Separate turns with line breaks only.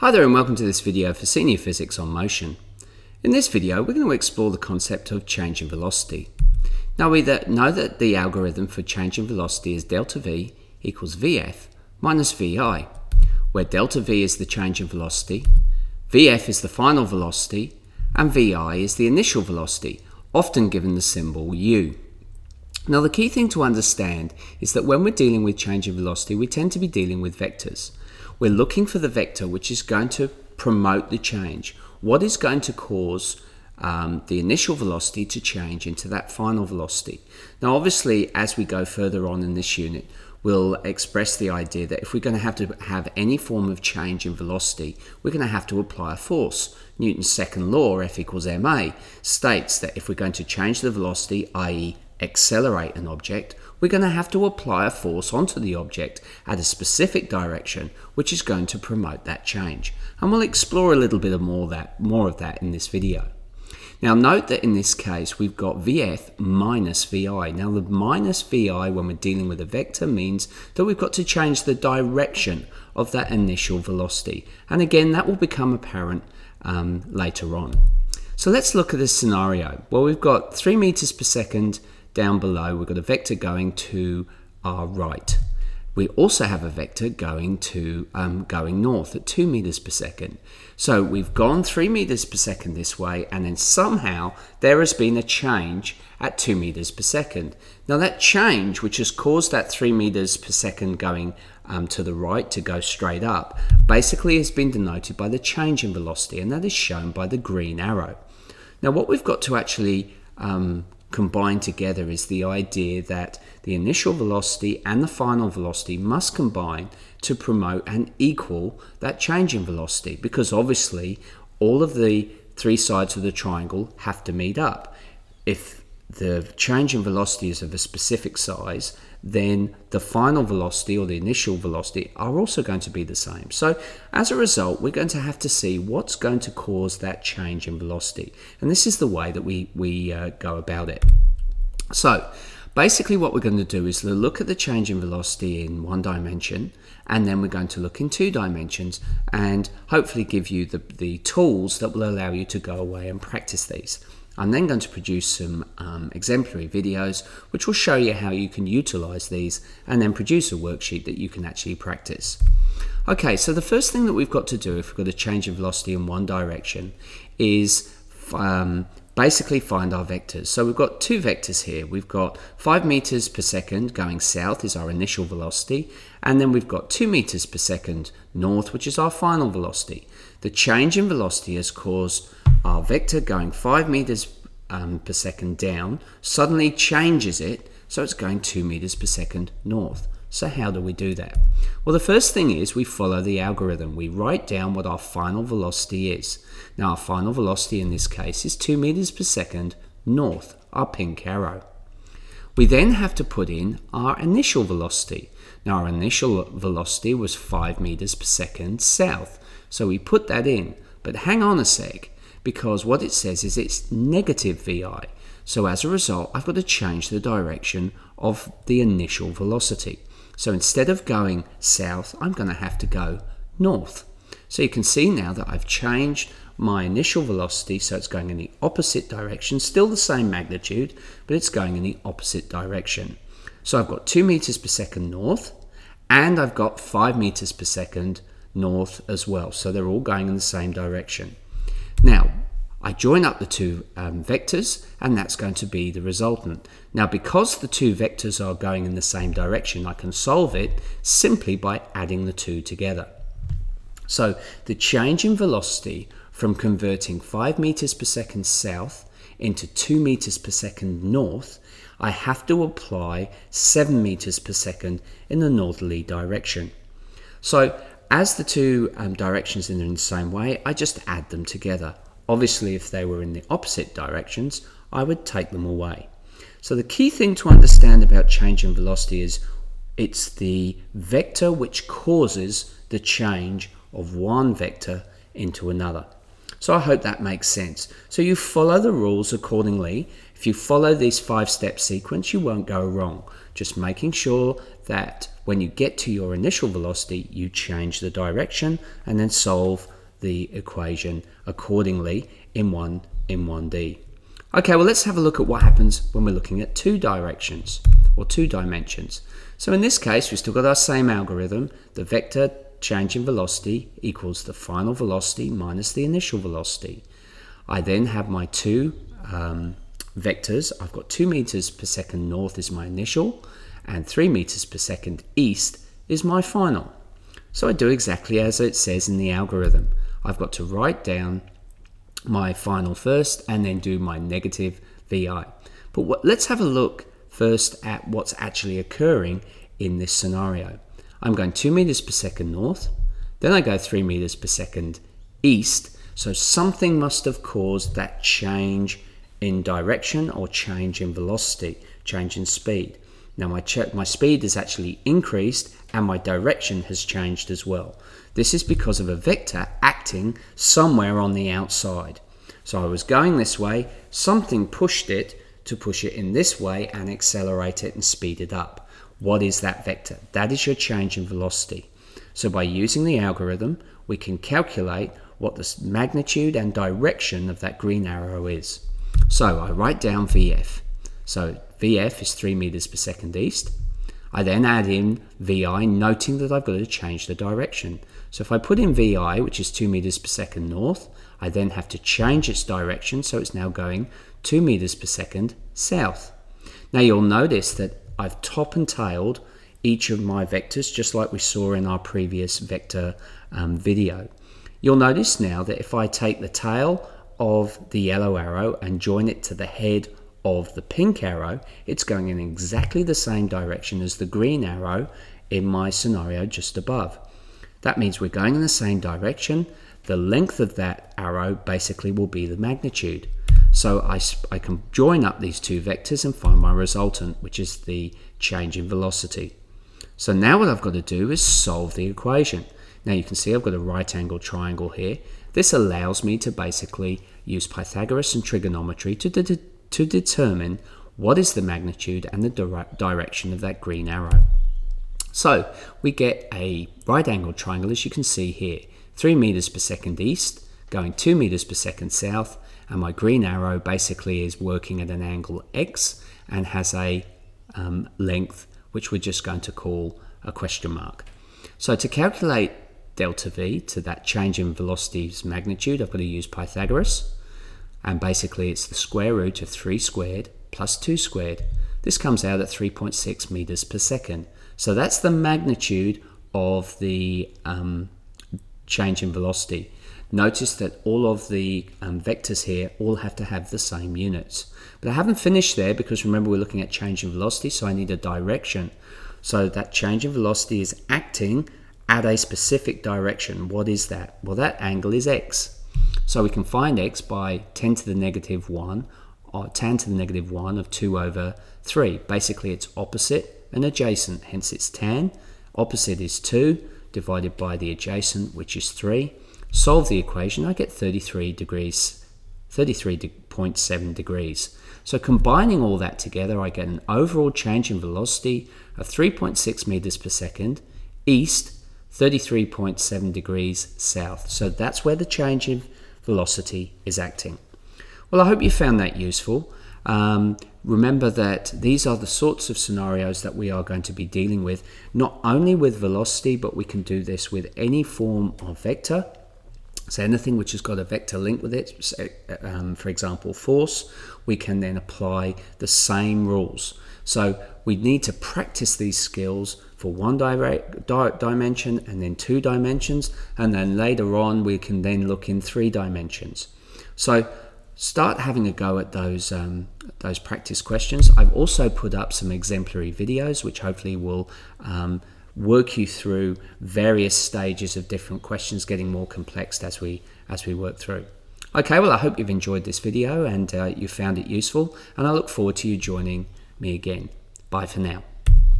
Hi there and welcome to this video for Senior Physics on Motion. In this video we're going to explore the concept of change in velocity. Now we know that the algorithm for change in velocity is delta v equals vf minus vi, where delta v is the change in velocity, vf is the final velocity, and vi is the initial velocity, often given the symbol u. Now the key thing to understand is that when we're dealing with change in velocity we tend to be dealing with vectors. We're looking for the vector which is going to promote the change. What is going to cause um, the initial velocity to change into that final velocity? Now, obviously, as we go further on in this unit, we'll express the idea that if we're going to have to have any form of change in velocity, we're going to have to apply a force. Newton's second law, F equals ma, states that if we're going to change the velocity, i.e., accelerate an object, we're going to have to apply a force onto the object at a specific direction, which is going to promote that change. And we'll explore a little bit of more, that, more of that in this video. Now note that in this case we've got Vf minus Vi. Now the minus Vi when we're dealing with a vector means that we've got to change the direction of that initial velocity. And again that will become apparent um, later on. So let's look at this scenario. Well we've got 3 meters per second down below, we've got a vector going to our right. We also have a vector going to um, going north at 2 meters per second. So we've gone 3 meters per second this way, and then somehow there has been a change at 2 meters per second. Now that change, which has caused that 3 meters per second going um, to the right to go straight up, basically has been denoted by the change in velocity, and that is shown by the green arrow. Now what we've got to actually um, combined together is the idea that the initial velocity and the final velocity must combine to promote and equal that change in velocity because obviously all of the three sides of the triangle have to meet up. If the change in velocity is of a specific size, then the final velocity or the initial velocity are also going to be the same. So as a result, we're going to have to see what's going to cause that change in velocity. And this is the way that we, we uh, go about it. So basically what we're going to do is look at the change in velocity in one dimension and then we're going to look in two dimensions and hopefully give you the, the tools that will allow you to go away and practice these. I'm then going to produce some um, exemplary videos which will show you how you can utilize these and then produce a worksheet that you can actually practice. Okay, so the first thing that we've got to do if we've got a change in velocity in one direction is um, basically find our vectors. So we've got two vectors here. We've got 5 meters per second going south is our initial velocity, and then we've got 2 meters per second north, which is our final velocity. The change in velocity has caused our vector going 5 meters um, per second down suddenly changes it so it's going 2 meters per second north. So how do we do that? Well, the first thing is we follow the algorithm. We write down what our final velocity is. Now, our final velocity in this case is 2 meters per second north, our pink arrow. We then have to put in our initial velocity. Now, our initial velocity was 5 meters per second south. So we put that in. But hang on a sec because what it says is it's negative VI. So as a result, I've got to change the direction of the initial velocity. So instead of going south, I'm going to have to go north. So you can see now that I've changed my initial velocity, so it's going in the opposite direction, still the same magnitude, but it's going in the opposite direction. So I've got 2 meters per second north, and I've got 5 meters per second north as well. So they're all going in the same direction. Now, I join up the two um, vectors and that's going to be the resultant. Now because the two vectors are going in the same direction, I can solve it simply by adding the two together. So the change in velocity from converting 5 meters per second south into 2 meters per second north, I have to apply 7 meters per second in the northerly direction. So as the two um, directions are in the same way, I just add them together. Obviously, if they were in the opposite directions, I would take them away. So the key thing to understand about change in velocity is it's the vector which causes the change of one vector into another. So I hope that makes sense. So you follow the rules accordingly. If you follow this five step sequence, you won't go wrong. Just making sure that when you get to your initial velocity, you change the direction and then solve the equation accordingly in 1 in 1D. Okay, well let's have a look at what happens when we're looking at two directions or two dimensions. So in this case, we've still got our same algorithm. The vector change in velocity equals the final velocity minus the initial velocity. I then have my two um, vectors. I've got 2 meters per second north is my initial and 3 meters per second east is my final. So I do exactly as it says in the algorithm. I've got to write down my final first and then do my negative VI. But what, let's have a look first at what's actually occurring in this scenario. I'm going 2 meters per second north, then I go 3 meters per second east, so something must have caused that change in direction or change in velocity, change in speed. Now my, my speed has actually increased and my direction has changed as well. This is because of a vector acting somewhere on the outside. So I was going this way, something pushed it to push it in this way and accelerate it and speed it up. What is that vector? That is your change in velocity. So by using the algorithm, we can calculate what the magnitude and direction of that green arrow is. So I write down VF. So VF is 3 meters per second east. I then add in VI, noting that I've got to change the direction. So if I put in VI, which is 2 meters per second north, I then have to change its direction, so it's now going 2 meters per second south. Now you'll notice that I've top and tailed each of my vectors, just like we saw in our previous vector um, video. You'll notice now that if I take the tail of the yellow arrow and join it to the head of the pink arrow, it's going in exactly the same direction as the green arrow in my scenario just above. That means we're going in the same direction. The length of that arrow basically will be the magnitude. So I, I can join up these two vectors and find my resultant, which is the change in velocity. So now what I've got to do is solve the equation. Now you can see I've got a right angle triangle here. This allows me to basically use Pythagoras and trigonometry to, de to determine what is the magnitude and the dire direction of that green arrow. So we get a right angled triangle as you can see here, 3 meters per second east, going 2 meters per second south, and my green arrow basically is working at an angle x and has a um, length which we're just going to call a question mark. So to calculate delta v to that change in velocity's magnitude, I've got to use Pythagoras. And basically it's the square root of 3 squared plus 2 squared. This comes out at 3.6 meters per second. So that's the magnitude of the um, change in velocity. Notice that all of the um, vectors here all have to have the same units. But I haven't finished there because remember we're looking at change in velocity, so I need a direction. So that change in velocity is acting at a specific direction. What is that? Well, that angle is x. So we can find x by tan to the negative 1 or tan to the negative 1 of 2 over 3. Basically, it's opposite and adjacent, hence it's tan. Opposite is 2 divided by the adjacent, which is 3. Solve the equation, I get 33 degrees, 33.7 degrees. So combining all that together, I get an overall change in velocity of 3.6 meters per second east 33.7 degrees south. So that's where the change in velocity is acting. Well, I hope you found that useful. Um, remember that these are the sorts of scenarios that we are going to be dealing with, not only with velocity, but we can do this with any form of vector. So anything which has got a vector link with it, so, um, for example, force, we can then apply the same rules. So we need to practice these skills for one direct, di dimension and then two dimensions, and then later on we can then look in three dimensions. So start having a go at those um, those practice questions. I've also put up some exemplary videos, which hopefully will um, work you through various stages of different questions, getting more complex as we as we work through. Okay, well, I hope you've enjoyed this video and uh, you found it useful, and I look forward to you joining me again. Bye for now.